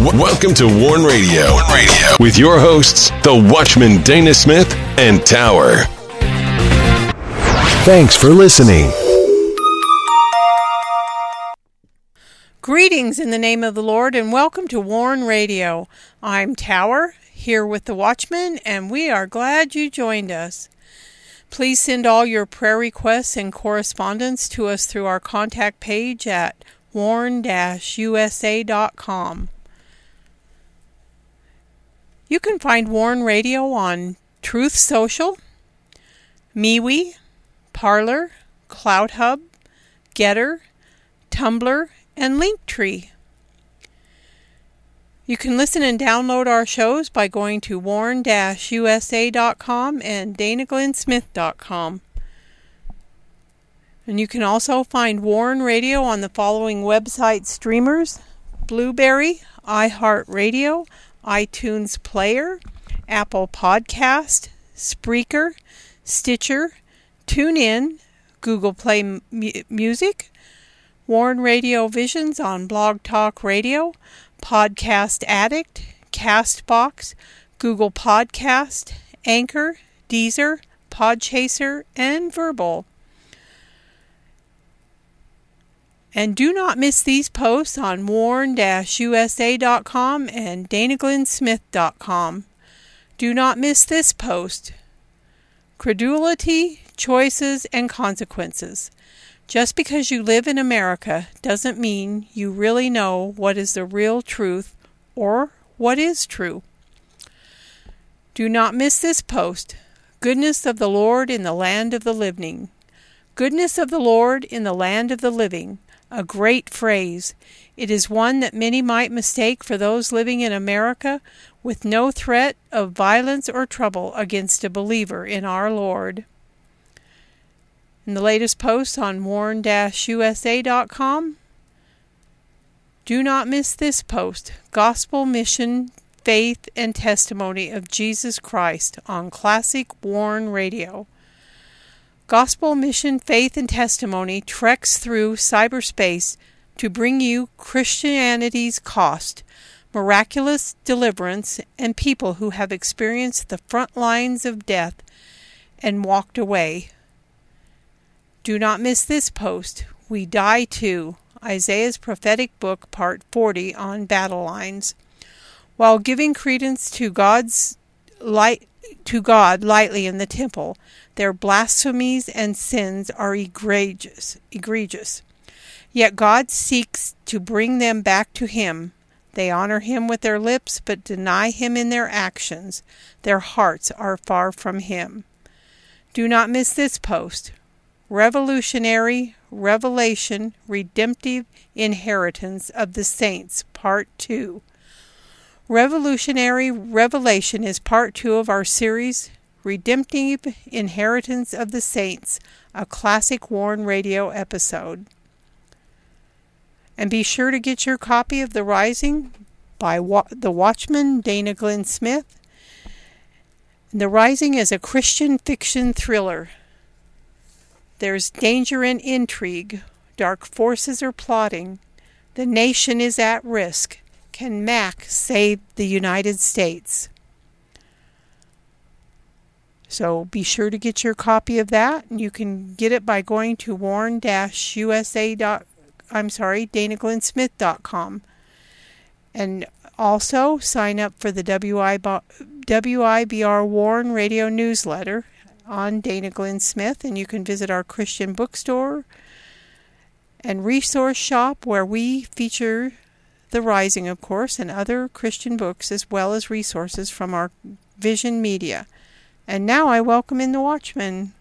Welcome to Warn Radio. Warn Radio with your hosts, the Watchman Dana Smith and Tower. Thanks for listening. Greetings in the name of the Lord and welcome to Warn Radio. I'm Tower here with the Watchman and we are glad you joined us. Please send all your prayer requests and correspondence to us through our contact page at warn-usa.com. You can find Warn Radio on Truth Social, MeWe, Parler, CloutHub, Getter, Tumblr, and Linktree. You can listen and download our shows by going to warn-usa.com and danaglennsmith.com. And you can also find Warn Radio on the following website streamers Blubrry, iHeartRadio, iTunes Player, Apple Podcast, Spreaker, Stitcher, TuneIn, Google Play M- Music, Warn Radio Visions on Blog Talk Radio, Podcast Addict, Castbox, Google Podcast, Anchor, Deezer, Podchaser, and Vurbl. And do not miss these posts on warn-usa.com and danaglennsmith.com. Do not miss this post. Credulity, choices, and consequences. Just because you live in America doesn't mean you really know what is the real truth or what is true. Do not miss this post. Goodness of the Lord in the land of the living. Goodness of the Lord in the land of the living. A great phrase. It is one that many might mistake for those living in America with no threat of violence or trouble against a believer in our Lord. In the latest post on warn-usa.com, do not miss this post Gospel Mission, Faith, and Testimony of Jesus Christ on Classic Warn Radio. Gospel Mission, Faith, and Testimony treks through cyberspace to bring you Christianity's cost, miraculous deliverance, and people who have experienced the front lines of death and walked away. Do not miss this post. We Die Too, Isaiah's prophetic book, part 40 on battle lines. While giving credence to God's light to God lightly in the temple, their blasphemies and sins are egregious, egregious. Yet God seeks to bring them back to him. They honor him with their lips, but deny him in their actions. Their hearts are far from him. Do not miss this post revolutionary revelation redemptive inheritance of the saints part 2 revolutionary revelation is part 2 of our series redemptive inheritance of the saints a classic warn radio episode and be sure to get your copy of the rising by Wa- the watchman dana glenn smith the rising is a christian fiction thriller there's danger and intrigue. Dark forces are plotting. The nation is at risk. Can Mac save the United States? So be sure to get your copy of that. And you can get it by going to warn-usa. I'm sorry, danaglennsmith.com. And also sign up for the WIBR Warn Radio newsletter on Dana Glenn Smith, and you can visit our Christian bookstore and resource shop where we feature The Rising, of course, and other Christian books as well as resources from our Vision Media. And now I welcome in the Watchman.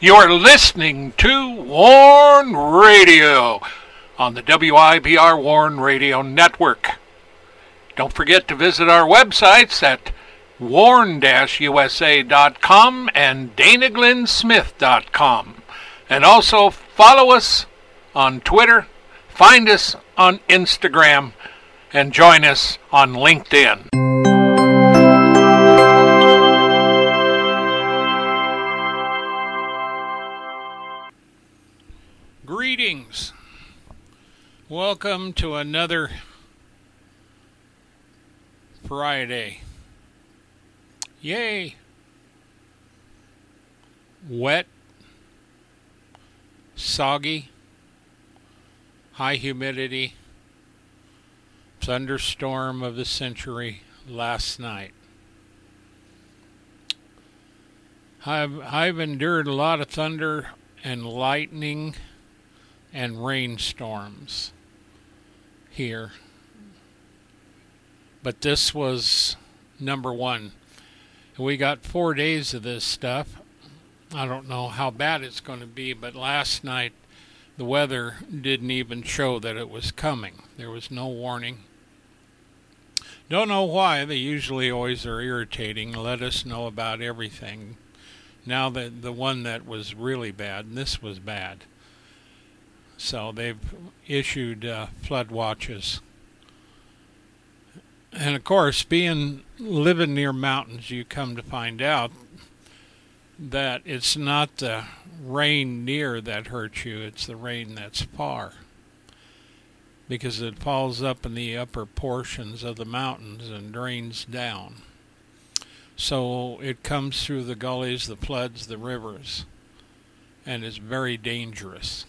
You're listening to Warn Radio on the WIBR Warn Radio Network. Don't forget to visit our websites at warn-usa.com and danaglennsmith.com. And also follow us on Twitter, find us on Instagram, and join us on LinkedIn. Greetings. Welcome to another Friday. Yay! Wet, soggy, high humidity, thunderstorm of the century last night. I've, I've endured a lot of thunder and lightning and rainstorms here. But this was number one. We got four days of this stuff. I don't know how bad it's going to be, but last night the weather didn't even show that it was coming. There was no warning. Don't know why. They usually always are irritating. Let us know about everything. Now that the one that was really bad, and this was bad. So they've issued uh, flood watches. And of course, being living near mountains, you come to find out that it's not the rain near that hurts you, it's the rain that's far. Because it falls up in the upper portions of the mountains and drains down. So it comes through the gullies, the floods, the rivers, and is very dangerous.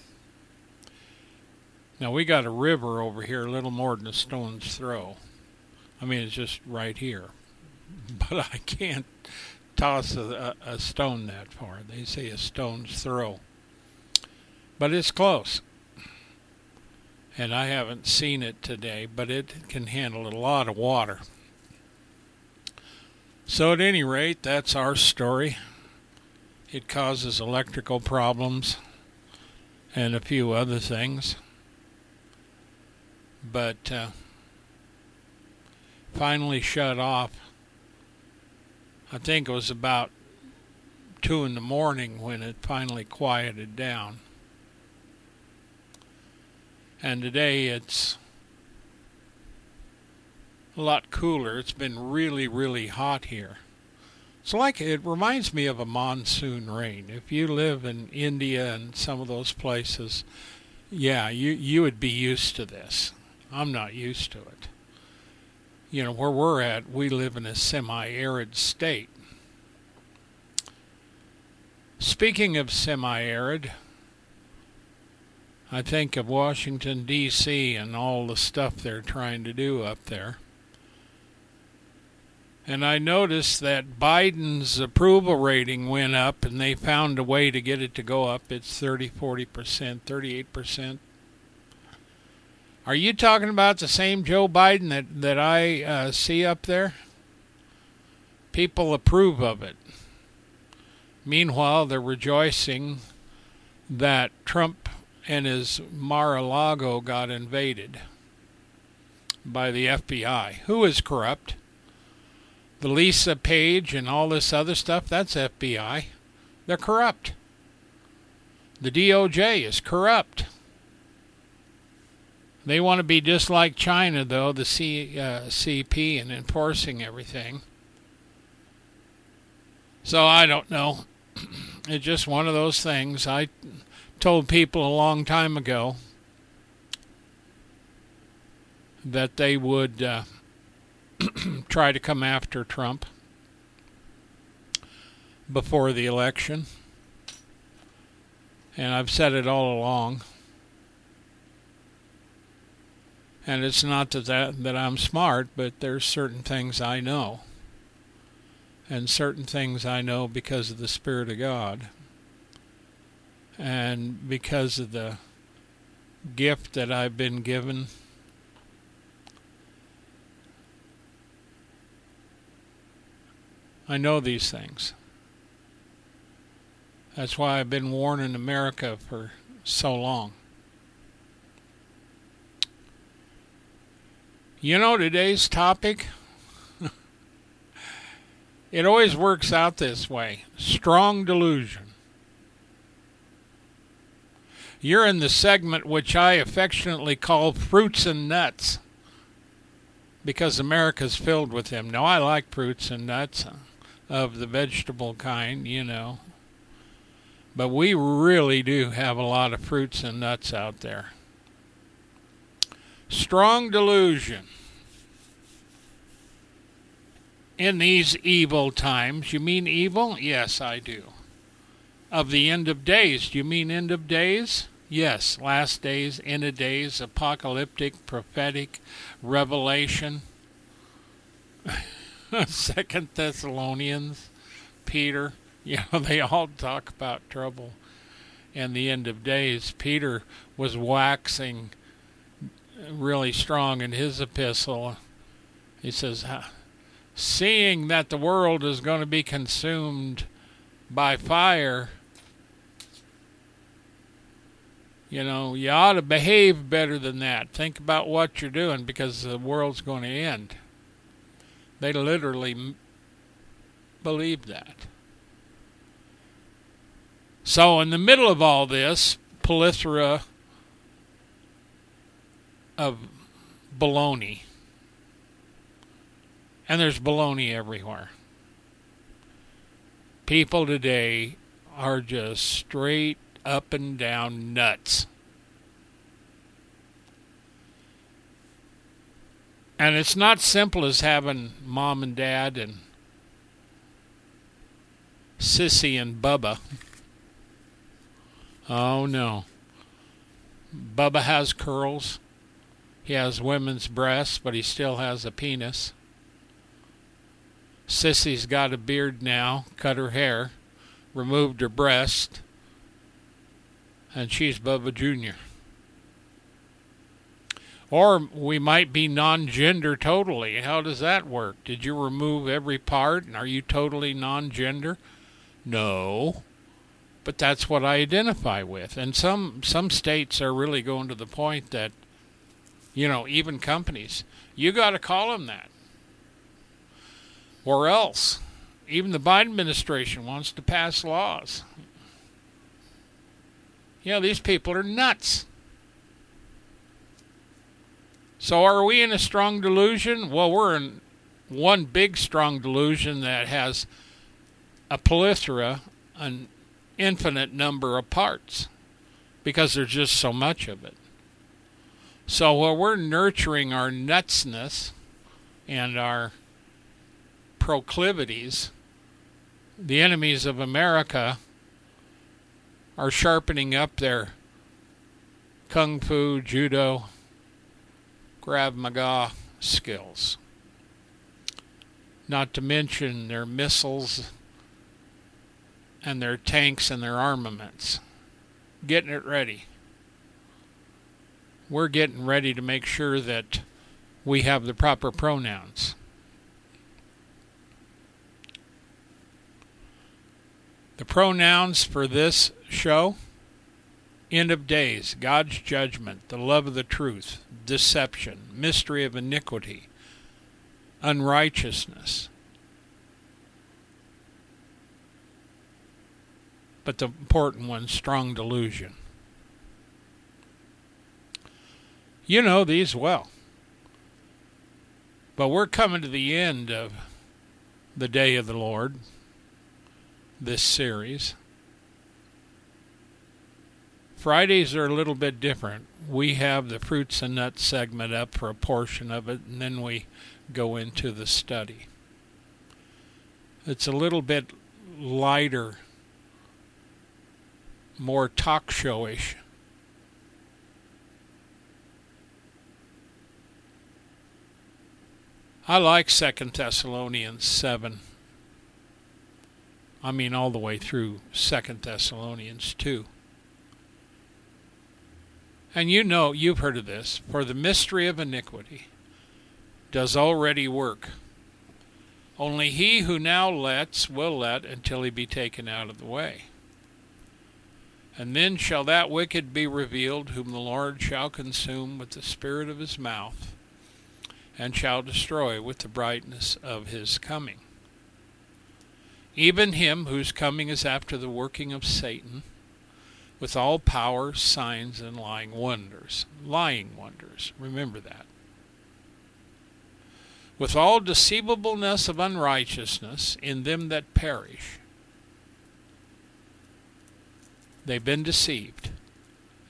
Now we got a river over here, a little more than a stone's throw. I mean, it's just right here, but I can't toss a, a, stone that far. They say a stone's throw. But it's close. And I haven't seen it today, but it can handle a lot of water. So, at any rate, that's our story. It causes electrical problems and a few other things. But uh, finally shut off I think it was about two in the morning when it finally quieted down. And today it's a lot cooler. It's been really, really hot here. It's like it reminds me of a monsoon rain. If you live in India and some of those places, yeah, you you would be used to this. I'm not used to it you know, where we're at, we live in a semi arid state. Speaking of semi arid, I think of Washington, D.C., and all the stuff they're trying to do up there. And I noticed that Biden's approval rating went up, and they found a way to get it to go up. It's 30, 40%, 38%. Are you talking about the same Joe Biden that, that I uh, see up there? People approve of it. Meanwhile, they're rejoicing that Trump and his Mar a Lago got invaded by the FBI. Who is corrupt? The Lisa Page and all this other stuff, that's FBI. They're corrupt. The DOJ is corrupt. They want to be just like China, though, the C, uh, CP, and enforcing everything. So I don't know. It's just one of those things. I told people a long time ago that they would uh, try to come after Trump before the election. And I've said it all along. And it's not that, that I'm smart, but there's certain things I know. And certain things I know because of the Spirit of God. And because of the gift that I've been given. I know these things. That's why I've been warning America for so long. You know today's topic? it always works out this way strong delusion. You're in the segment which I affectionately call fruits and nuts. because America's filled with them. Now, I like fruits and nuts uh, of the vegetable kind, you know. But we really do have a lot of fruits and nuts out there. Strong delusion. In these evil times, you mean evil? Yes, I do. Of the end of days, do you mean end of days? Yes, last days, end of days, apocalyptic, prophetic, revelation. Second Thessalonians, Peter, you know, they all talk about trouble and the end of days. Peter was waxing really strong in his epistle. He says, Seeing that the world is going to be consumed by fire, you know, you ought to behave better than that. Think about what you're doing because the world's going to end. They literally believe that. So, in the middle of all this, plethora of baloney. And there's baloney everywhere. People today are just straight up and down nuts. And it's not simple as having mom and dad and Sissy and Bubba. Oh no. Bubba has curls. He has women's breasts, but he still has a penis. Sissy's got a beard now, cut her hair, removed her breast, and she's Bubba Jr. Or we might be non gender totally. How does that work? Did you remove every part and are you totally non gender? No. But that's what I identify with. And some some states are really going to the point that you know, even companies, you got to call them that. Or else even the Biden administration wants to pass laws you know, these people are nuts. So are we in a strong delusion? Well, we're in one big strong delusion that has a plethora, an infinite number of parts, because there's just so much of it. So while we're nurturing our nutsness and our proclivities, the enemies of America are sharpening up their kung fu, judo, Krav Maga skills. Not to mention their missiles and their tanks and their armaments. Getting it ready. We're getting ready to make sure that we have the proper pronouns. The pronouns for this show end of days, God's judgment, the love of the truth, deception, mystery of iniquity, unrighteousness. But the important one, strong delusion. You know these well. But we're coming to the end of the day of the Lord this series. Fridays are a little bit different. We have the fruits and nuts segment up for a portion of it, and then we go into the study. It's a little bit lighter, more talk showish. I like Second Thessalonians 7. I mean, all the way through Second Thessalonians 2. And you know, you've heard of this, for the mystery of iniquity does already work. Only he who now lets will let until he be taken out of the way. And then shall that wicked be revealed, whom the Lord shall consume with the spirit of his mouth, and shall destroy with the brightness of his coming even him whose coming is after the working of Satan, with all power, signs, and lying wonders. Lying wonders. Remember that. with all deceivableness of unrighteousness in them that perish. They've been deceived.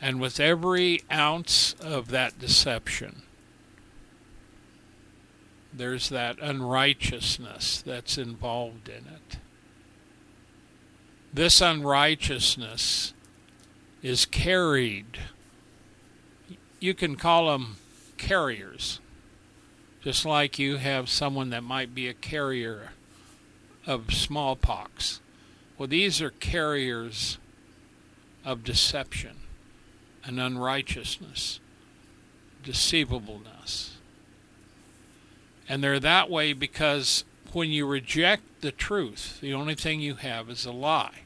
And with every ounce of that deception, there's that unrighteousness that's involved in it. This unrighteousness is carried. You can call them carriers just like you have someone that might be a carrier of smallpox. Well, these are carriers of deception and unrighteousness, deceivableness. And they're that way because when you reject the truth, the only thing you have is a lie.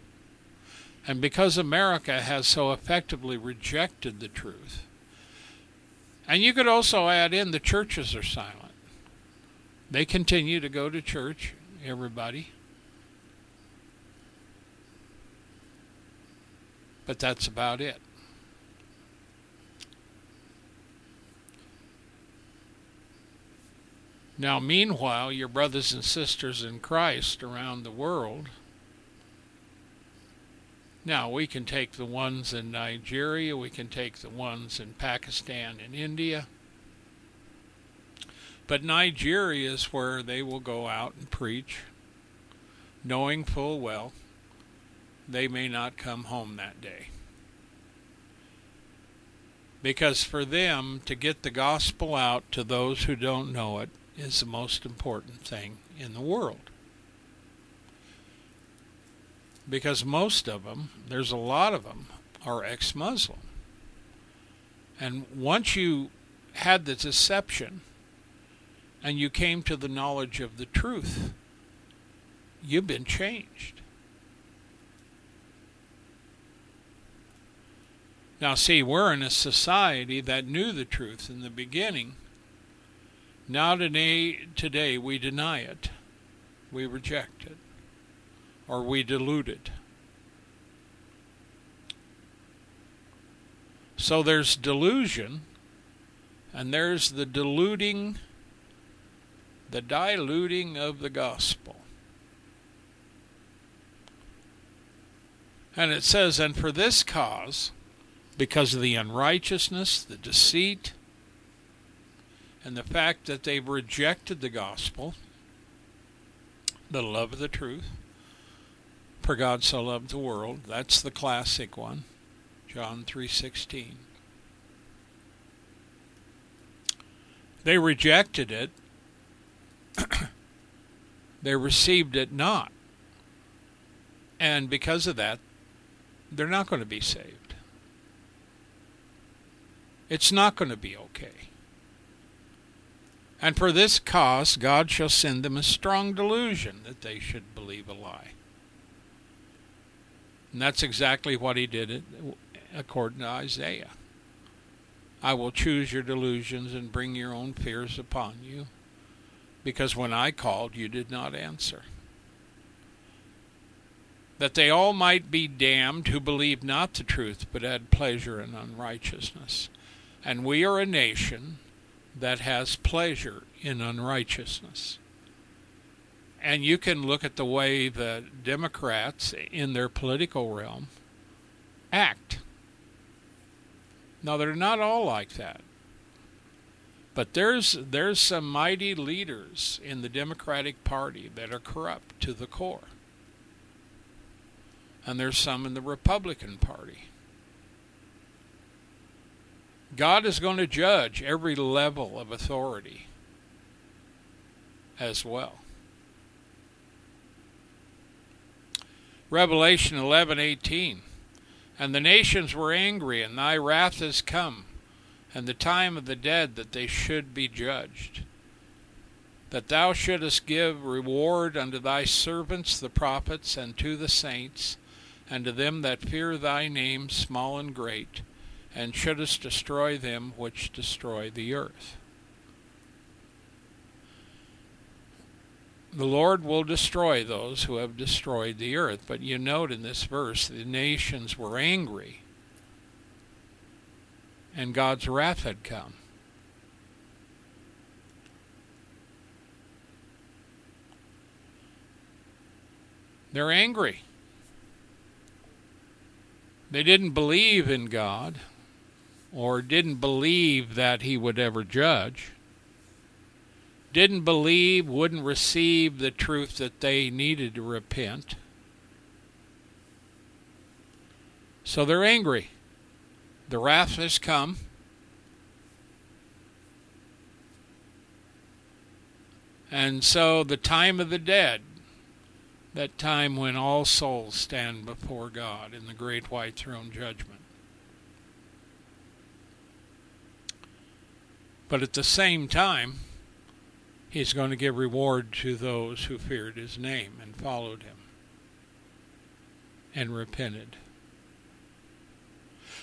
And because America has so effectively rejected the truth, and you could also add in the churches are silent. They continue to go to church, everybody. But that's about it. Now, meanwhile, your brothers and sisters in Christ around the world. Now, we can take the ones in Nigeria, we can take the ones in Pakistan and India. But Nigeria is where they will go out and preach, knowing full well they may not come home that day. Because for them to get the gospel out to those who don't know it is the most important thing in the world. Because most of them, there's a lot of them, are ex Muslim. And once you had the deception, and you came to the knowledge of the truth, you've been changed. Now, see, we're in a society that knew the truth in the beginning. Now, today, today we deny it, we reject it, or we dilute it. So there's delusion, and there's the diluting the diluting of the gospel. And it says, And for this cause, because of the unrighteousness, the deceit, and the fact that they've rejected the gospel, the love of the truth, for God so loved the world, that's the classic one, John 3:16. They rejected it they received it not. And because of that, they're not going to be saved. It's not going to be okay. And for this cause, God shall send them a strong delusion that they should believe a lie. And that's exactly what he did according to Isaiah. I will choose your delusions and bring your own fears upon you because when I called, you did not answer. That they all might be damned who believe not the truth, but had pleasure in unrighteousness. And we are a nation that has pleasure in unrighteousness. And you can look at the way the Democrats in their political realm act. Now, they're not all like that. But there's there's some mighty leaders in the Democratic Party that are corrupt to the core. And there's some in the Republican Party. God is going to judge every level of authority as well. Revelation 11:18 And the nations were angry and thy wrath is come and the time of the dead that they should be judged. That thou shouldest give reward unto thy servants the prophets, and to the saints, and to them that fear thy name, small and great, and shouldest destroy them which destroy the earth. The Lord will destroy those who have destroyed the earth. But you note in this verse, the nations were angry, and God's wrath had come. They're angry. They didn't believe in God or didn't believe that He would ever judge, didn't believe, wouldn't receive the truth that they needed to repent. So they're angry. The wrath has come. And so the time of the dead, that time when all souls stand before God in the great white throne judgment. But at the same time, he's going to give reward to those who feared his name and followed him and repented.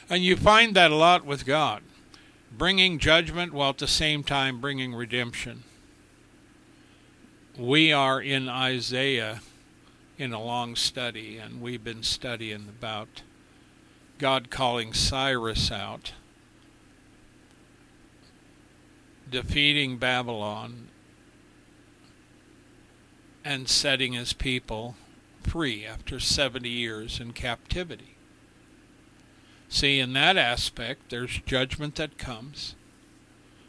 And you find that a lot with God, bringing judgment while at the same time bringing redemption. We are in Isaiah in a long study, and we've been studying about God calling Cyrus out, defeating Babylon, and setting his people free after 70 years in captivity. See, in that aspect, there's judgment that comes,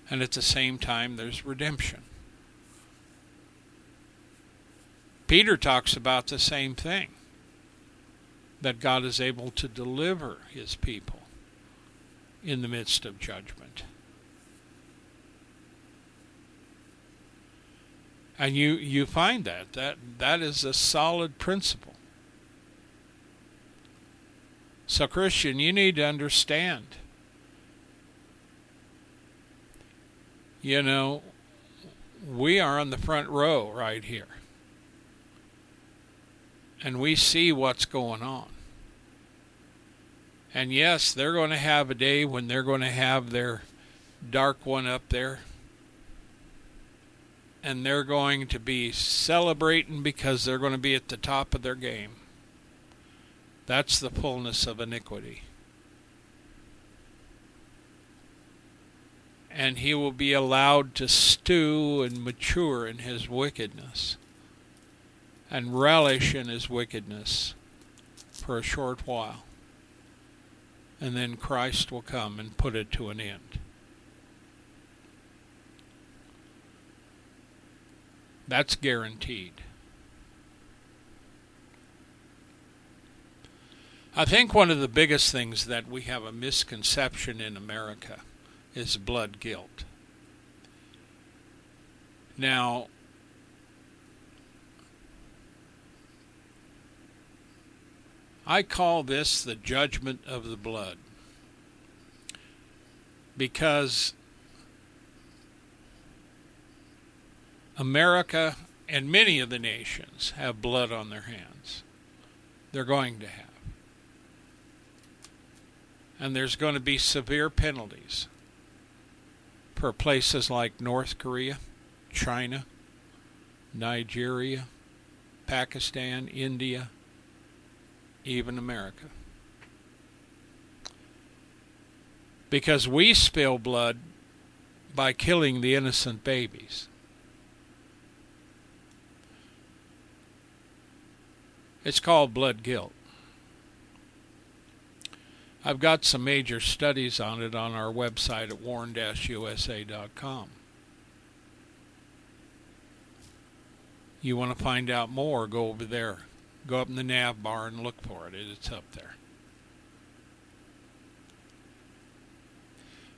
and at the same time, there's redemption. Peter talks about the same thing that God is able to deliver his people in the midst of judgment. And you, you find that. that. That is a solid principle. So, Christian, you need to understand. You know, we are on the front row right here. And we see what's going on. And yes, they're going to have a day when they're going to have their dark one up there. And they're going to be celebrating because they're going to be at the top of their game. That's the fullness of iniquity. And he will be allowed to stew and mature in his wickedness and relish in his wickedness for a short while. And then Christ will come and put it to an end. That's guaranteed. I think one of the biggest things that we have a misconception in America is blood guilt. Now, I call this the judgment of the blood because America and many of the nations have blood on their hands. They're going to have and there's going to be severe penalties for places like North Korea, China, Nigeria, Pakistan, India, even America. Because we spill blood by killing the innocent babies. It's called blood guilt. I've got some major studies on it on our website at warn-usa.com. You want to find out more, go over there. Go up in the nav bar and look for it. It's up there.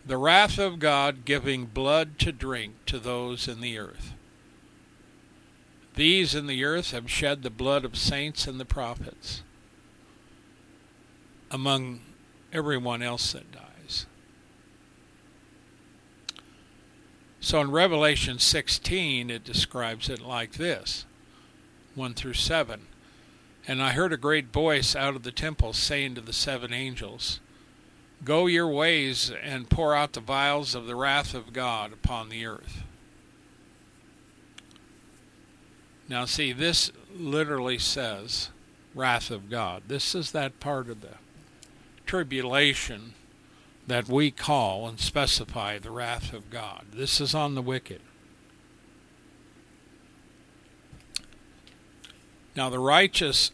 The wrath of God giving blood to drink to those in the earth. These in the earth have shed the blood of saints and the prophets. Among everyone else that dies. So in Revelation 16, it describes it like this 1 through 7. And I heard a great voice out of the temple saying to the seven angels, Go your ways and pour out the vials of the wrath of God upon the earth. Now, see, this literally says wrath of God. This is that part of the tribulation that we call and specify the wrath of God. This is on the wicked. Now, the righteous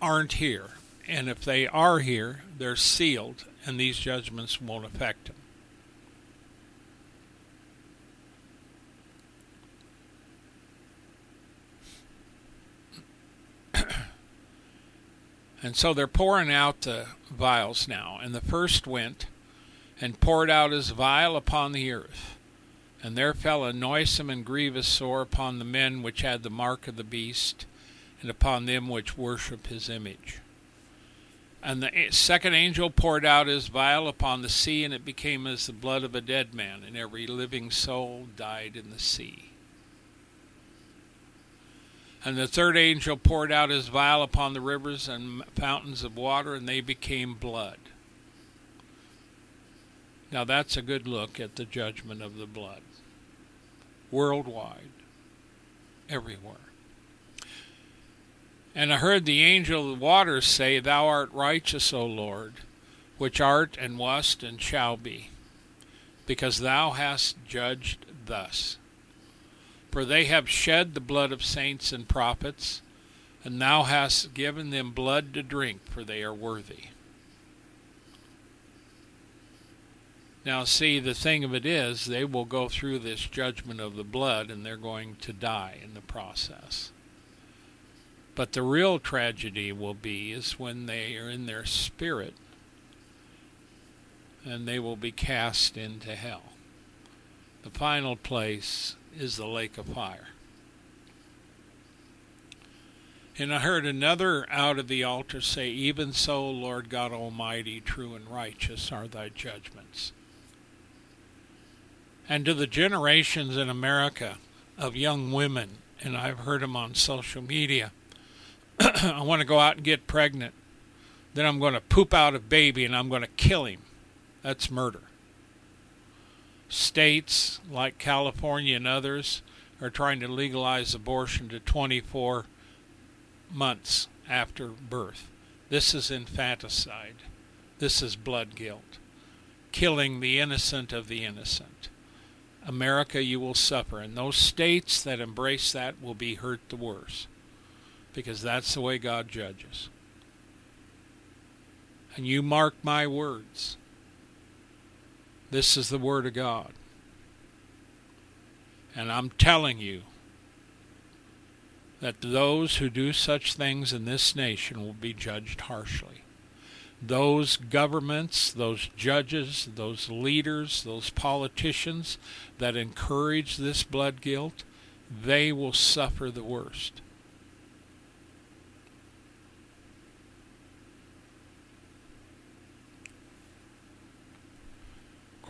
aren't here, and if they are here, they're sealed, and these judgments won't affect them. and so they're pouring out the vials now. And the first went and poured out his vial upon the earth. And there fell a noisome and grievous sore upon the men which had the mark of the beast, and upon them which worship his image. And the second angel poured out his vial upon the sea, and it became as the blood of a dead man, and every living soul died in the sea. And the third angel poured out his vial upon the rivers and fountains of water, and they became blood. Now that's a good look at the judgment of the blood. Worldwide, everywhere. And I heard the angel of the waters say, Thou art righteous, O Lord, which art and wast and shall be, because thou hast judged thus. For they have shed the blood of saints and prophets, and thou hast given them blood to drink, for they are worthy. Now, see, the thing of it is, they will go through this judgment of the blood and they're going to die in the process. But the real tragedy will be is when they are in their spirit and they will be cast into hell. The final place is the lake of fire. And I heard another out of the altar say, Even so, Lord God Almighty, true and righteous are thy judgments. And to the generations in America of young women, and I've heard them on social media, I want to go out and get pregnant. Then I'm going to poop out a baby and I'm going to kill him. That's murder states like California and others are trying to legalize abortion to 24 months after birth. This is infanticide. This is blood guilt. Killing the innocent of the innocent. America, you will suffer. And those states that embrace that will be hurt the worst. Because that's the way God judges. And you mark my words. This is the Word of God. And I'm telling you that those who do such things in this nation will be judged harshly. Those governments, those judges, those leaders, those politicians that encourage this blood guilt, they will suffer the worst.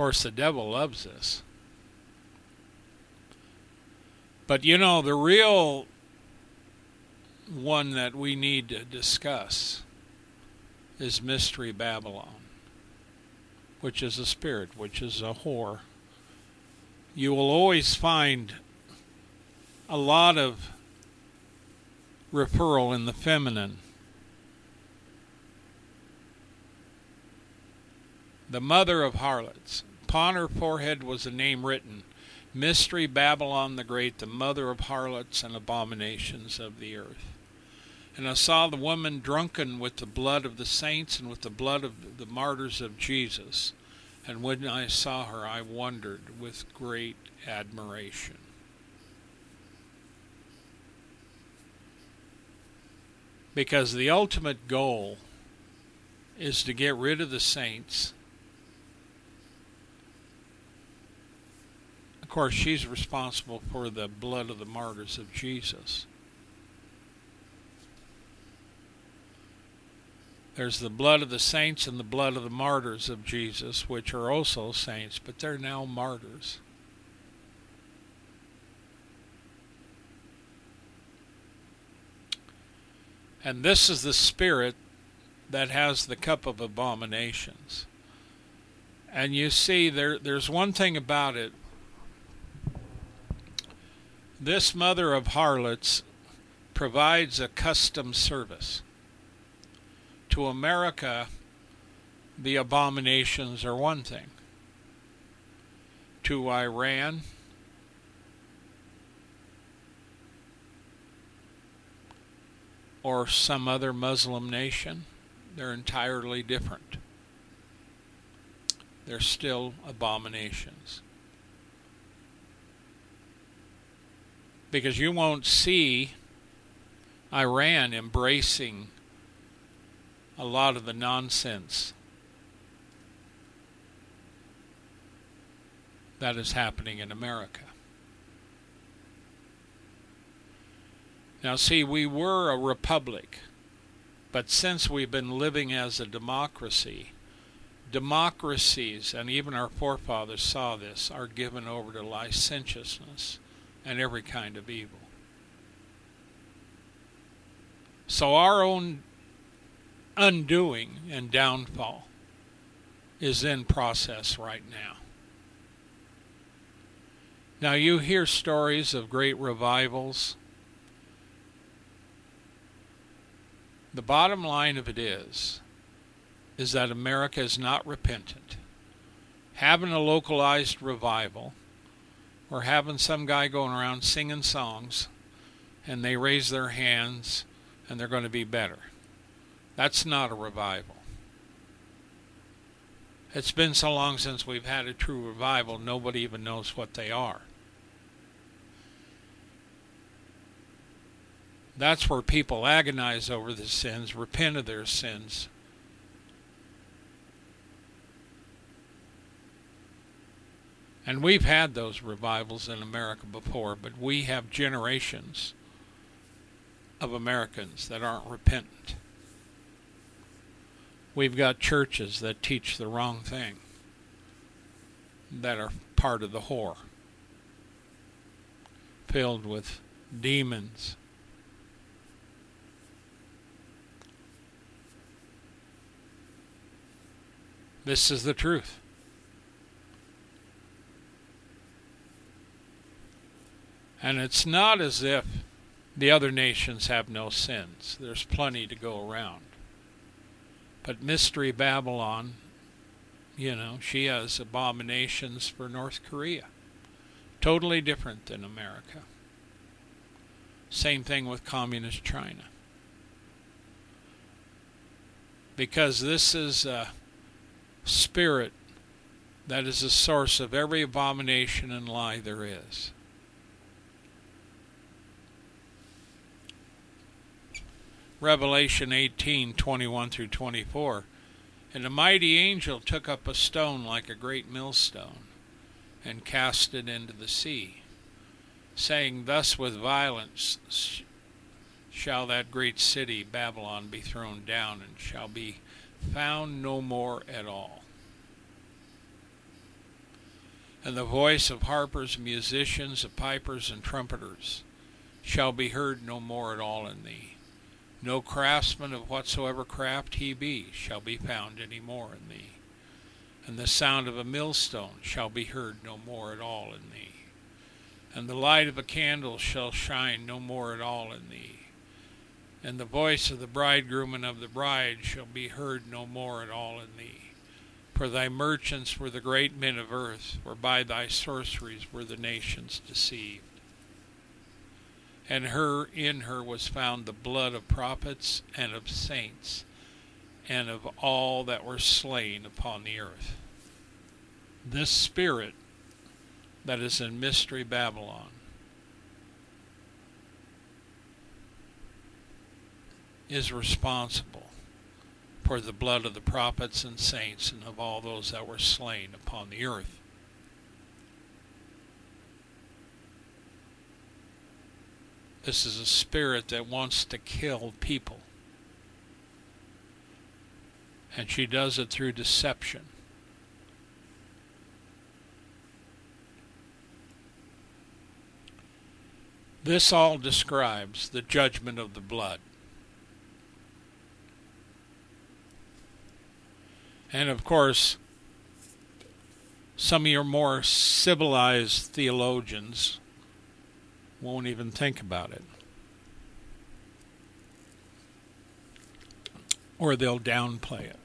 Course, the devil loves this. But you know, the real one that we need to discuss is Mystery Babylon, which is a spirit, which is a whore. You will always find a lot of referral in the feminine. The mother of harlots upon her forehead was a name written Mystery Babylon the Great, the mother of harlots and abominations of the earth. And I saw the woman drunken with the blood of the saints and with the blood of the martyrs of Jesus. And when I saw her, I wondered with great admiration. Because the ultimate goal is to get rid of the saints Of course, she's responsible for the blood of the martyrs of Jesus. There's the blood of the saints and the blood of the martyrs of Jesus, which are also saints, but they're now martyrs. And this is the spirit that has the cup of abominations. And you see, there, there's one thing about it this mother of harlots provides a custom service. To America, the abominations are one thing. To Iran, or some other Muslim nation, they're entirely different. They're still abominations. Because you won't see Iran embracing a lot of the nonsense that is happening in America. Now, see, we were a republic, but since we've been living as a democracy, democracies, and even our forefathers saw this, are given over to licentiousness and every kind of evil. So, our own undoing and downfall is in process right now. Now, you hear stories of great revivals The bottom line of it is is that America is not repentant. Having a localized revival or having some guy going around singing songs and they raise their hands and they're going to be better. That's not a revival. It's been so long since we've had a true revival, nobody even knows what they are. That's where people agonize over the sins, repent of their sins. And we've had those revivals in America before, but we have generations of Americans that aren't repentant. We've got churches that teach the wrong thing, that are part of the whore, filled with demons This is the truth. And it's not as if the other nations have no sins. There's plenty to go around. But Mystery Babylon, you know, she has abominations for North Korea. Totally different than America. Same thing with Communist China. Because this is. a spirit that is the source of every abomination and lie there is. Revelation 18 21 through 24. And a mighty angel took up a stone like a great millstone and cast it into the sea, saying, Thus with violence shall that great city Babylon be thrown down, and shall be found no more at all. And the voice of harpers, musicians, of pipers, and trumpeters shall be heard no more at all in thee. No craftsman of whatsoever craft he be shall be found any more in thee. And the sound of a millstone shall be heard no more at all in thee. And the light of a candle shall shine no more at all in thee and the voice of the bridegroom and of the bride shall be heard no more at all in thee. For thy merchants were the great men of earth, for by thy sorceries were the nations deceived. And her in her was found the blood of prophets and of saints, and of all that were slain upon the earth. This spirit that is in Mystery Babylon is responsible for the blood of the prophets and saints and of all those that were slain upon the earth. This is a spirit that wants to kill people. And she does it through deception. This all describes the judgment of the blood. And of course, some of your more civilized theologians won't even think about it. Or they'll downplay it.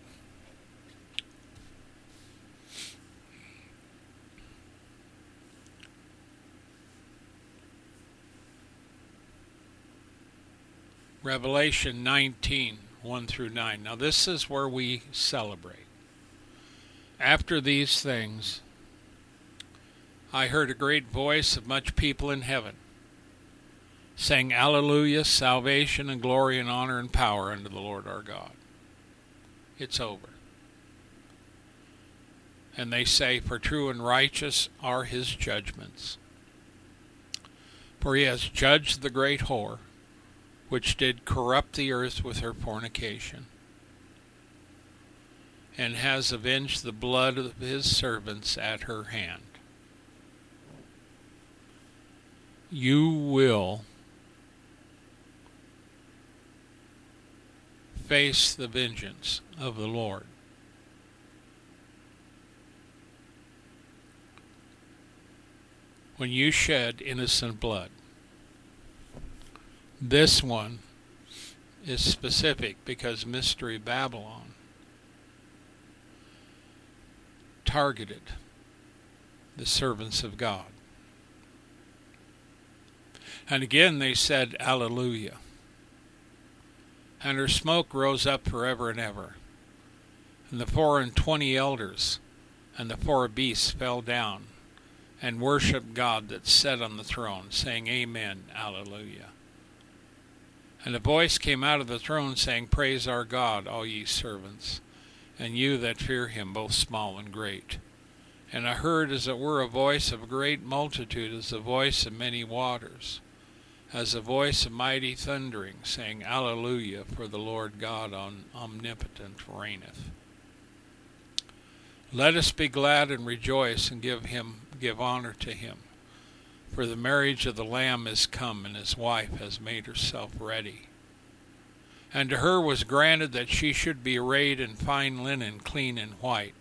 Revelation 19, 1 through 9. Now, this is where we celebrate. After these things, I heard a great voice of much people in heaven saying, Alleluia, salvation and glory and honor and power unto the Lord our God. It's over. And they say, For true and righteous are his judgments. For he has judged the great whore, which did corrupt the earth with her fornication, and has avenged the blood of his servants at her hand. You will face the vengeance of the Lord. When you shed innocent blood, this one is specific because Mystery Babylon targeted the servants of God. And again they said, Alleluia and her smoke rose up forever and ever. And the four and twenty elders and the four beasts fell down and worshipped God that sat on the throne, saying, Amen, Alleluia. And a voice came out of the throne, saying, Praise our God, all ye servants, and you that fear him, both small and great. And I heard as it were a voice of a great multitude, as the voice of many waters as a voice of mighty thundering, saying, Alleluia, for the Lord God on omnipotent reigneth. Let us be glad and rejoice and give him give honor to him. For the marriage of the Lamb is come, and his wife has made herself ready. And to her was granted that she should be arrayed in fine linen, clean and white.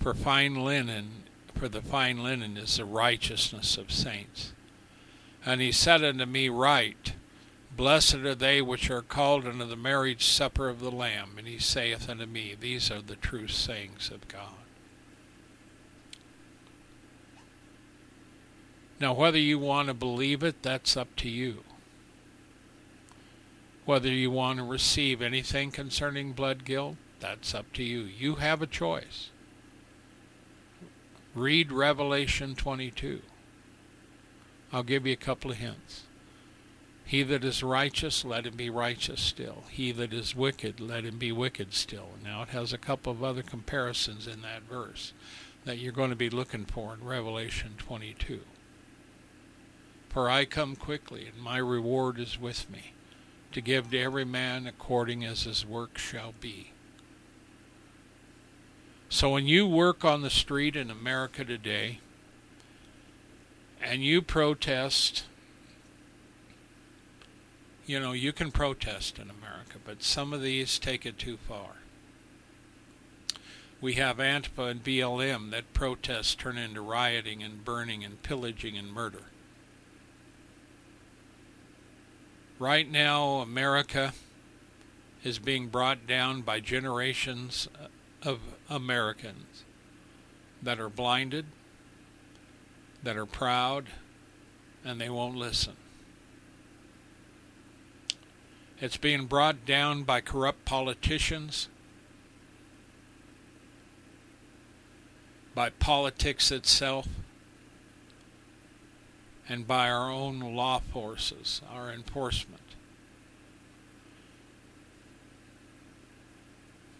For fine linen, for the fine linen is the righteousness of saints. And he said unto me, Write, Blessed are they which are called unto the marriage supper of the Lamb. And he saith unto me, These are the true sayings of God. Now, whether you want to believe it, that's up to you. Whether you want to receive anything concerning blood guilt, that's up to you. You have a choice. Read Revelation 22. I'll give you a couple of hints. He that is righteous, let him be righteous still. He that is wicked, let him be wicked still. Now, it has a couple of other comparisons in that verse that you're going to be looking for in Revelation 22. For I come quickly, and my reward is with me, to give to every man according as his work shall be. So when you work on the street in America today, and you protest, you know, you can protest in America, but some of these take it too far. We have Antifa and BLM that protests turn into rioting and burning and pillaging and murder. Right now, America is being brought down by generations of Americans that are blinded, that are proud and they won't listen. It's being brought down by corrupt politicians, by politics itself, and by our own law forces, our enforcement.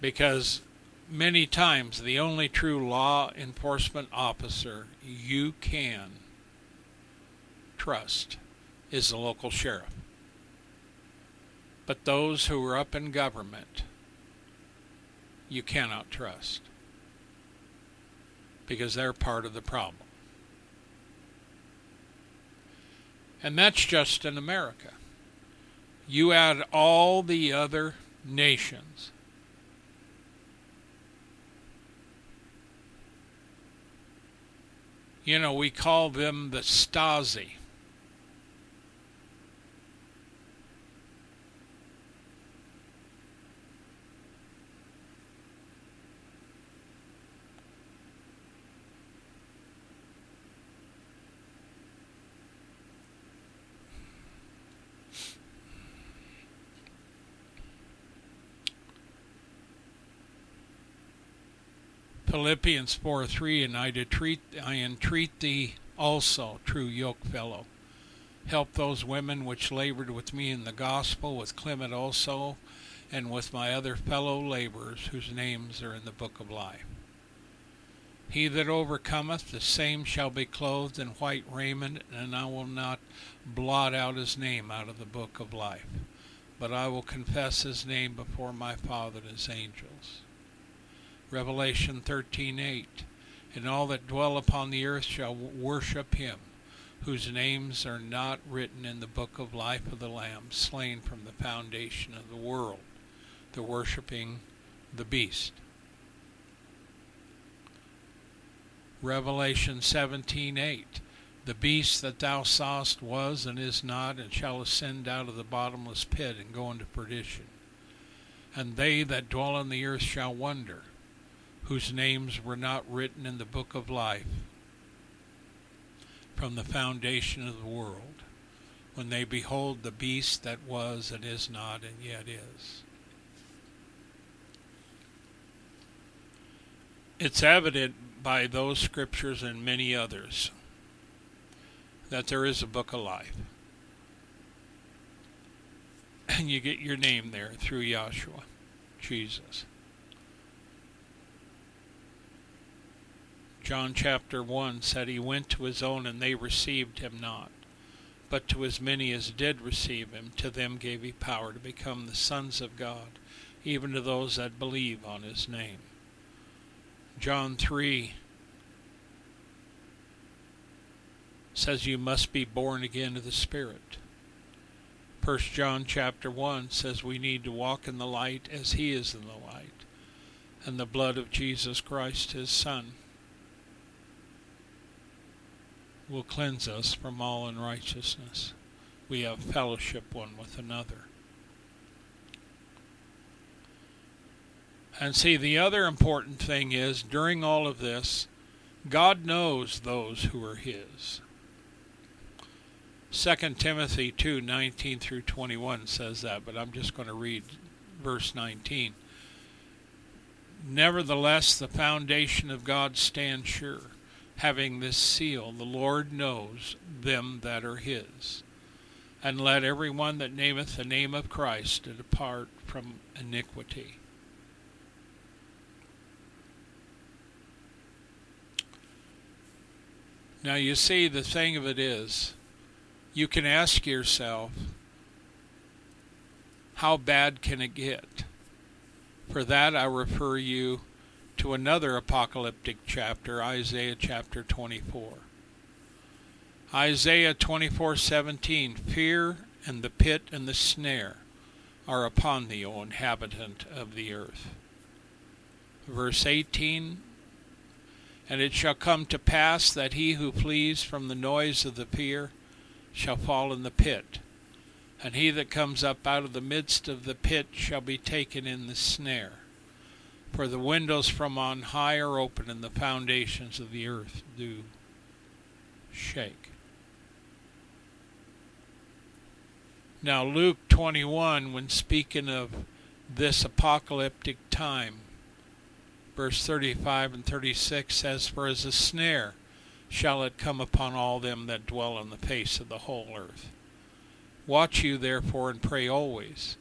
Because many times the only true law enforcement officer you can trust is the local sheriff. But those who are up in government, you cannot trust because they're part of the problem. And that's just in America. You add all the other nations You know, we call them the Stasi. Philippians 4 3, and I entreat, I entreat thee also, true yoke fellow. Help those women which labored with me in the gospel, with Clement also, and with my other fellow laborers whose names are in the book of life. He that overcometh, the same shall be clothed in white raiment, and I will not blot out his name out of the book of life, but I will confess his name before my Father and his angels. Revelation 13:8 And all that dwell upon the earth shall worship him, whose names are not written in the book of life of the Lamb, slain from the foundation of the world. The worshiping the beast. Revelation 17:8 The beast that thou sawest was and is not and shall ascend out of the bottomless pit and go into perdition. And they that dwell on the earth shall wonder whose names were not written in the book of life from the foundation of the world when they behold the beast that was and is not and yet is. It's evident by those scriptures and many others that there is a book of life. And you get your name there through Yahshua, Jesus. John chapter 1 said he went to his own and they received him not. But to as many as did receive him, to them gave he power to become the sons of God, even to those that believe on his name. John 3 says you must be born again of the Spirit. First John chapter 1 says we need to walk in the light as he is in the light, and the blood of Jesus Christ his Son will cleanse us from all unrighteousness. We have fellowship one with another. And see, the other important thing is during all of this, God knows those who are His. 2 Timothy 2 19 through 21 says that, but I'm just going to read verse 19. Nevertheless, the foundation of God stands sure, having this seal the Lord knows them that are His. And let every one that nameth the name of Christ depart from iniquity. Now, you see, the thing of it is, you can ask yourself, how bad can it get? For that, I refer you to another apocalyptic chapter, Isaiah chapter 24. Isaiah 24:17 Fear and the pit and the snare are upon thee, O inhabitant of the earth. Verse 18 and it shall come to pass that he who flees from the noise of the fear shall fall in the pit, and he that comes up out of the midst of the pit shall be taken in the snare. For the windows from on high are open, and the foundations of the earth do shake. Now, Luke 21, when speaking of this apocalyptic time, verse 35 and 36 says, For as a snare shall it come upon all them that dwell on the face of the whole earth. Watch you therefore and pray always,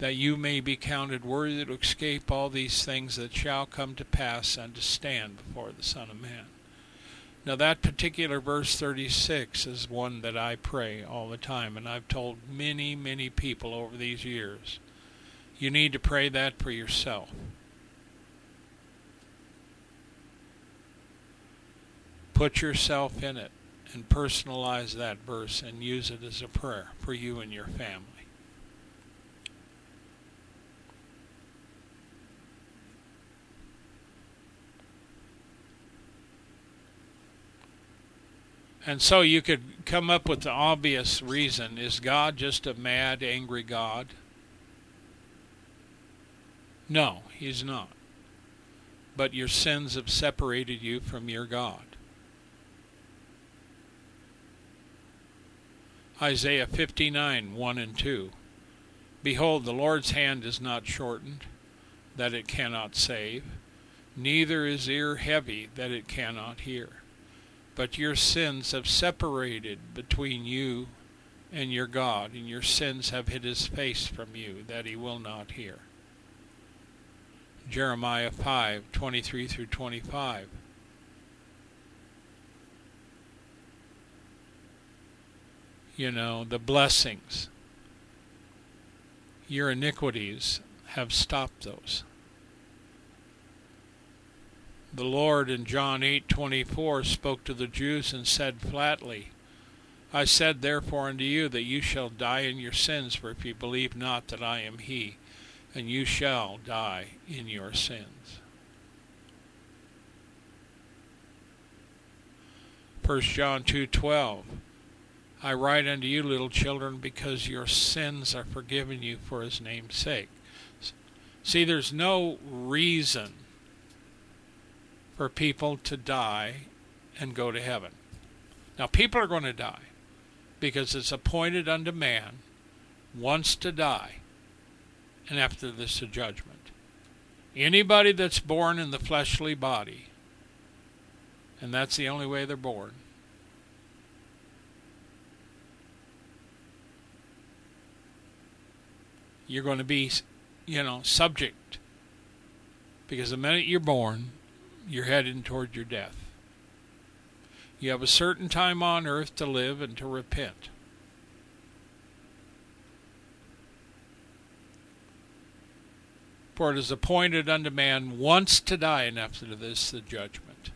that you may be counted worthy to escape all these things that shall come to pass and to stand before the Son of Man. Now, that particular verse 36 is one that I pray all the time, and I've told many, many people over these years. You need to pray that for yourself. Put yourself in it and personalize that verse and use it as a prayer for you and your family. And so you could come up with the obvious reason is God just a mad, angry God? No, He's not. But your sins have separated you from your God. Isaiah 59, 1 and 2. Behold, the Lord's hand is not shortened, that it cannot save, neither is ear heavy that it cannot hear. But your sins have separated between you and your God, and your sins have hid his face from you, that he will not hear. Jeremiah 5 23 through 25. You know, the blessings. Your iniquities have stopped those. The Lord in John 8:24 spoke to the Jews and said flatly, I said therefore unto you that you shall die in your sins, for if you believe not that I am he, and you shall die in your sins. 1 John 2:12 I write unto you little children because your sins are forgiven you for his name's sake. See there's no reason for people to die and go to heaven. Now people are going to die because it's appointed unto man once to die and after this a judgment. Anybody that's born in the fleshly body, and that's the only way they're born, you're going to be, you know, subject. Because the minute you're born, you're heading toward your death. You have a certain time on earth to live and to repent. For it is appointed unto man once to die, and after this the judgment.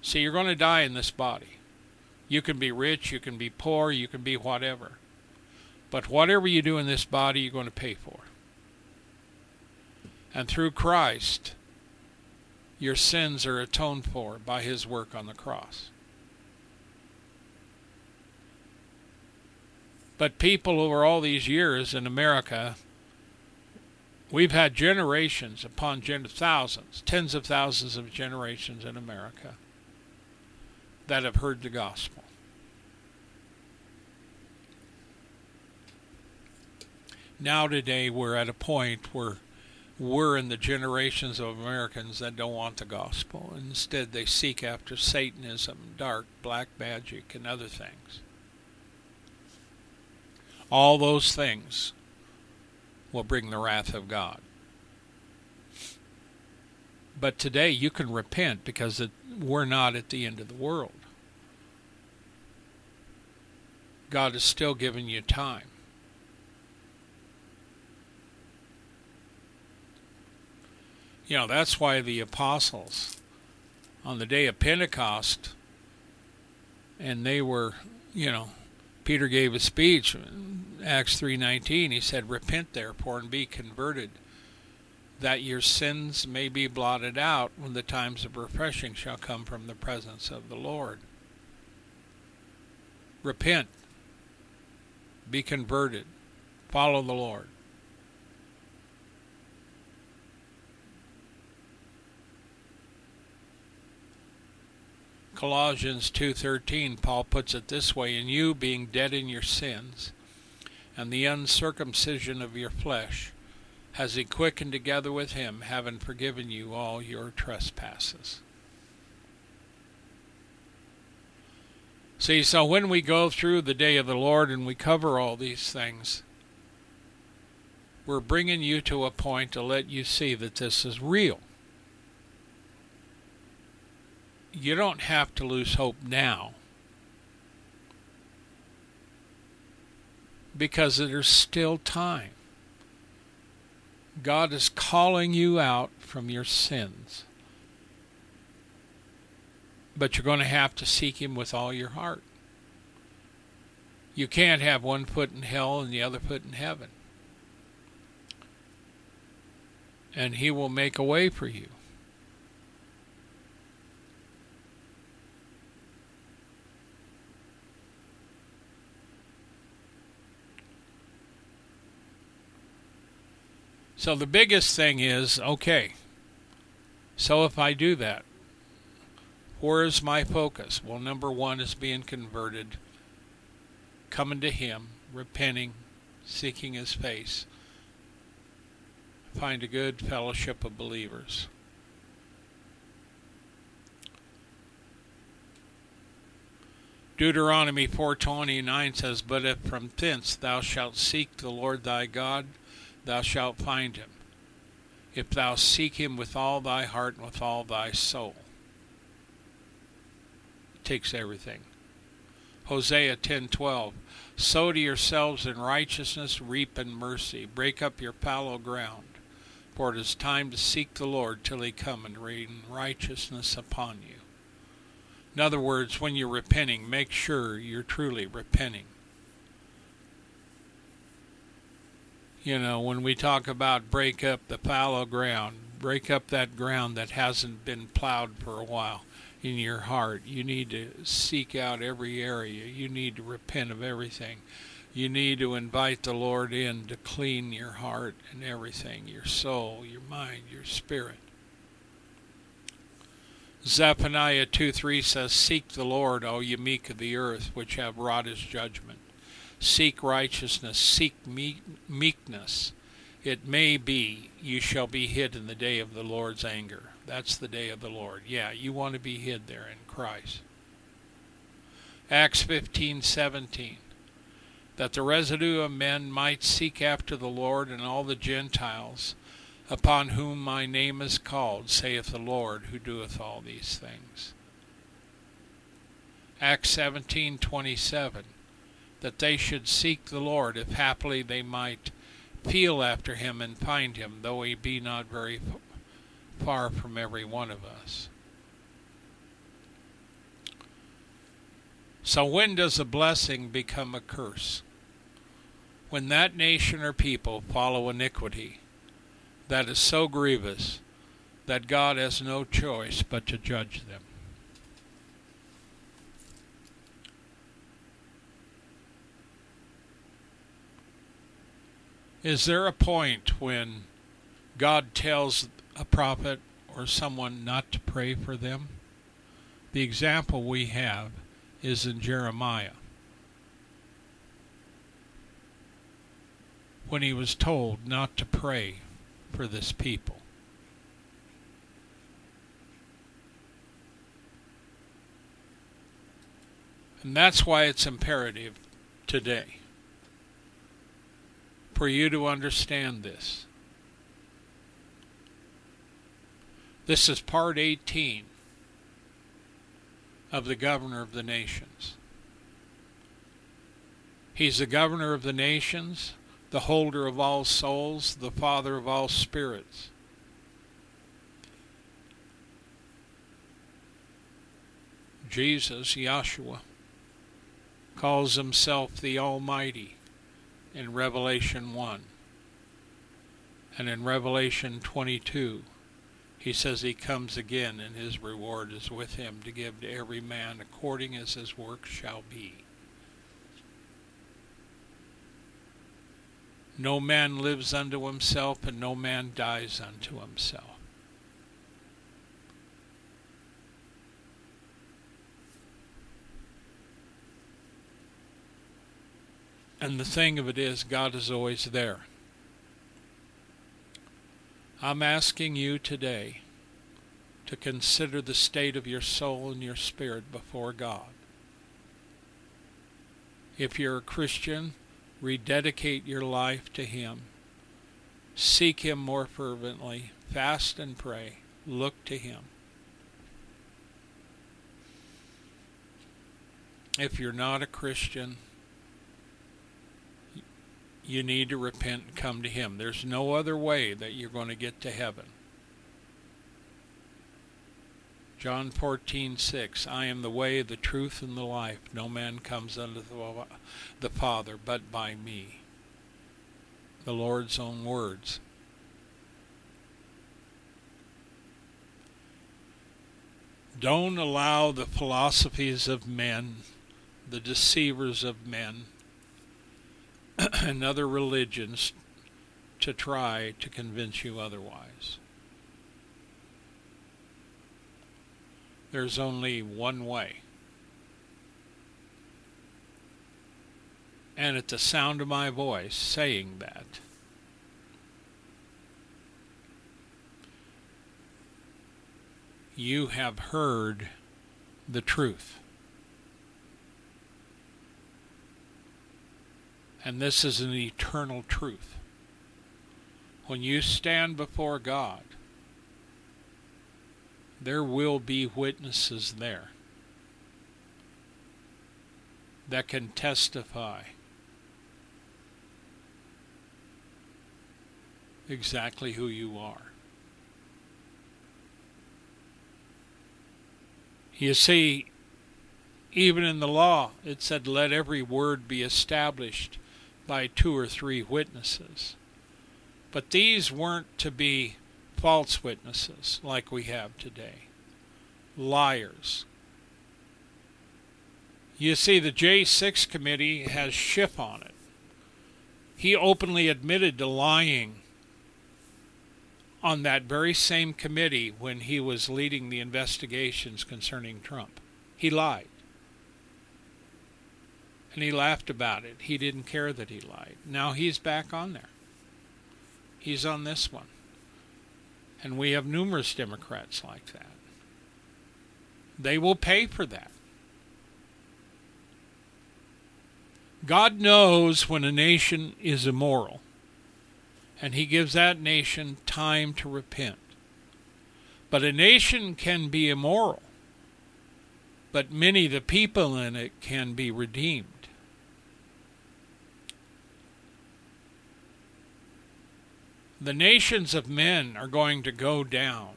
See, you're going to die in this body. You can be rich, you can be poor, you can be whatever. But whatever you do in this body, you're going to pay for. And through Christ, your sins are atoned for by his work on the cross. But people over all these years in America We've had generations upon gen- thousands, tens of thousands of generations in America that have heard the gospel. Now, today, we're at a point where we're in the generations of Americans that don't want the gospel. Instead, they seek after Satanism, dark, black magic, and other things. All those things will bring the wrath of God. But today you can repent because it, we're not at the end of the world. God is still giving you time. You know, that's why the apostles on the day of Pentecost, and they were, you know, Peter gave a speech, Acts 3:19. He said, "Repent therefore and be converted, that your sins may be blotted out when the times of refreshing shall come from the presence of the Lord." Repent. Be converted. Follow the Lord. Colossians 2:13 Paul puts it this way in you being dead in your sins and the uncircumcision of your flesh has he quickened together with him having forgiven you all your trespasses. See, so when we go through the day of the Lord and we cover all these things, we're bringing you to a point to let you see that this is real. You don't have to lose hope now because there's still time. God is calling you out from your sins. But you're going to have to seek Him with all your heart. You can't have one foot in hell and the other foot in heaven. And He will make a way for you. So the biggest thing is okay, so if I do that, where is my focus? Well, number one is being converted, coming to Him, repenting, seeking His face, find a good fellowship of believers. Deuteronomy 4:29 says, "But if from thence thou shalt seek the Lord thy God thou shalt find him, if thou seek him with all thy heart and with all thy soul." It takes everything. Hosea 10:12 Sow to yourselves in righteousness, reap in mercy. Break up your fallow ground, for it is time to seek the Lord till he come and rain righteousness upon you. In other words, when you're repenting, make sure you're truly repenting. You know, when we talk about break up the fallow ground, break up that ground that hasn't been plowed for a while in your heart. You need to seek out every area. You need to repent of everything. You need to invite the Lord in to clean your heart and everything your soul, your mind, your spirit. Zephaniah 2 3 says, Seek the Lord, O ye meek of the earth, which have wrought his judgment. Seek righteousness, seek meekness. It may be you shall be hid in the day of the Lord's anger. That's the day of the Lord. Yeah, you want to be hid there in Christ. Acts 15:17 that the residue of men might seek after the Lord and all the Gentiles upon whom my name is called, saith the Lord who doeth all these things. Acts 17:27 that they should seek the Lord if haply they might feel after him and find him though he be not very far from every one of us. So, when does a blessing become a curse? When that nation or people follow iniquity that is so grievous that God has no choice but to judge them. Is there a point when God tells a prophet or someone not to pray for them? The example we have is in Jeremiah. When he was told not to pray for this people. And that's why it's imperative today for you to understand this. This is part 18 of the governor of the nations. He's the governor of the nations, the holder of all souls, the father of all spirits. Jesus, Yahshua, calls himself the Almighty in Revelation 1. And in Revelation 22, he says he comes again, and his reward is with him to give to every man according as his work shall be. No man lives unto himself, and no man dies unto himself. And the thing of it is, God is always there. I'm asking you today to consider the state of your soul and your spirit before God. If you're a Christian, rededicate your life to Him. Seek Him more fervently. Fast and pray. Look to Him. If you're not a Christian, you need to repent and come to Him. There's no other way that you're going to get to heaven. John 14:6 I am the way, the truth, and the life. No man comes unto the Father but by me. The Lord's own words. Don't allow the philosophies of men, the deceivers of men, and other religions to try to convince you otherwise. There's only one way. And at the sound of my voice saying that, you have heard the truth. And this is an eternal truth. When you stand before God, there will be witnesses there that can testify exactly who you are. You see, even in the law, it said, Let every word be established by two or three witnesses. But these weren't to be false witnesses like we have today, liars. You see, the J6 committee has Schiff on it. He openly admitted to lying on that very same committee when he was leading the investigations concerning Trump. He lied. And he laughed about it. He didn't care that he lied. Now he's back on there. He's on this one. And we have numerous Democrats like that. They will pay for that. God knows when a nation is immoral, and He gives that nation time to repent. But a nation can be immoral, but many the people in it can be redeemed. The nations of men are going to go down.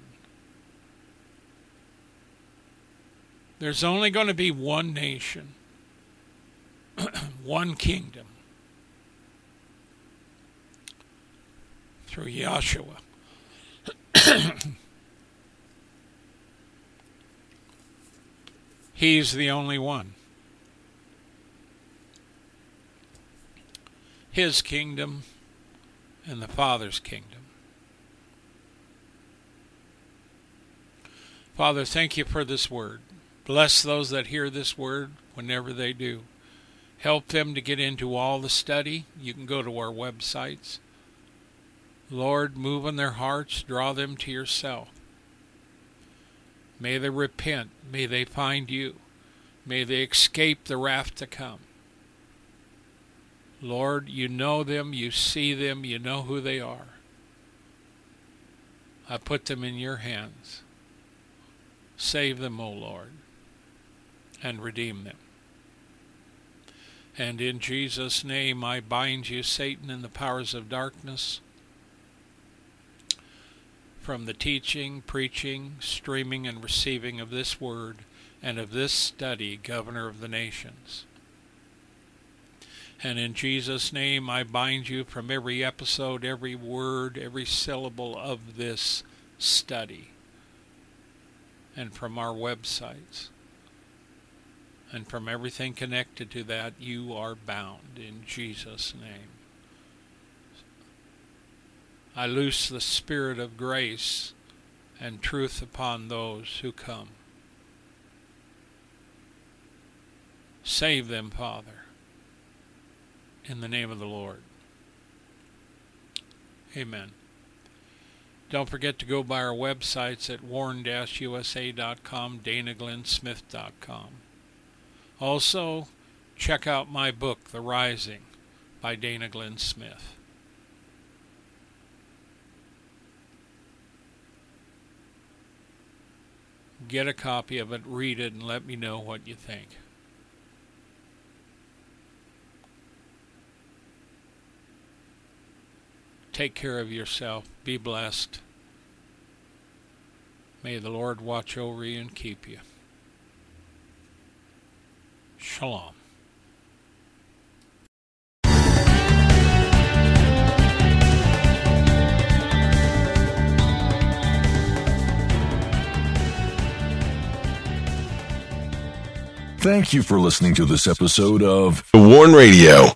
There's only going to be one nation one kingdom through Yahshua. He's the only one. His kingdom and the Father's kingdom. Father, thank you for this word. Bless those that hear this word whenever they do help them to get into all the study. You can go to our websites. Lord, move in their hearts, draw them to yourself. May they repent. May they find you. May they escape the wrath to come. Lord, you know them, you see them, you know who they are. I put them in your hands. Save them, O Lord, and redeem them. And in Jesus' name I bind you, Satan, and the powers of darkness from the teaching, preaching, streaming, and receiving of this word and of this study, Governor of the nations. And in Jesus' name I bind you from every episode, every word, every syllable of this study, and from our websites and from everything connected to that, you are bound in Jesus' name. I loose the Spirit of grace and truth upon those who come. Save them, Father, in the name of the Lord. Amen. Don't forget to go by our websites at warn-usa.com, danaglennsmith.com. Also, check out my book, The Rising, by Dana Glenn Smith. Get a copy of it, read it, and let me know what you think. Take care of yourself. Be blessed. May the Lord watch over you and keep you. Shalom. Thank you for listening to this episode of The Warn Radio.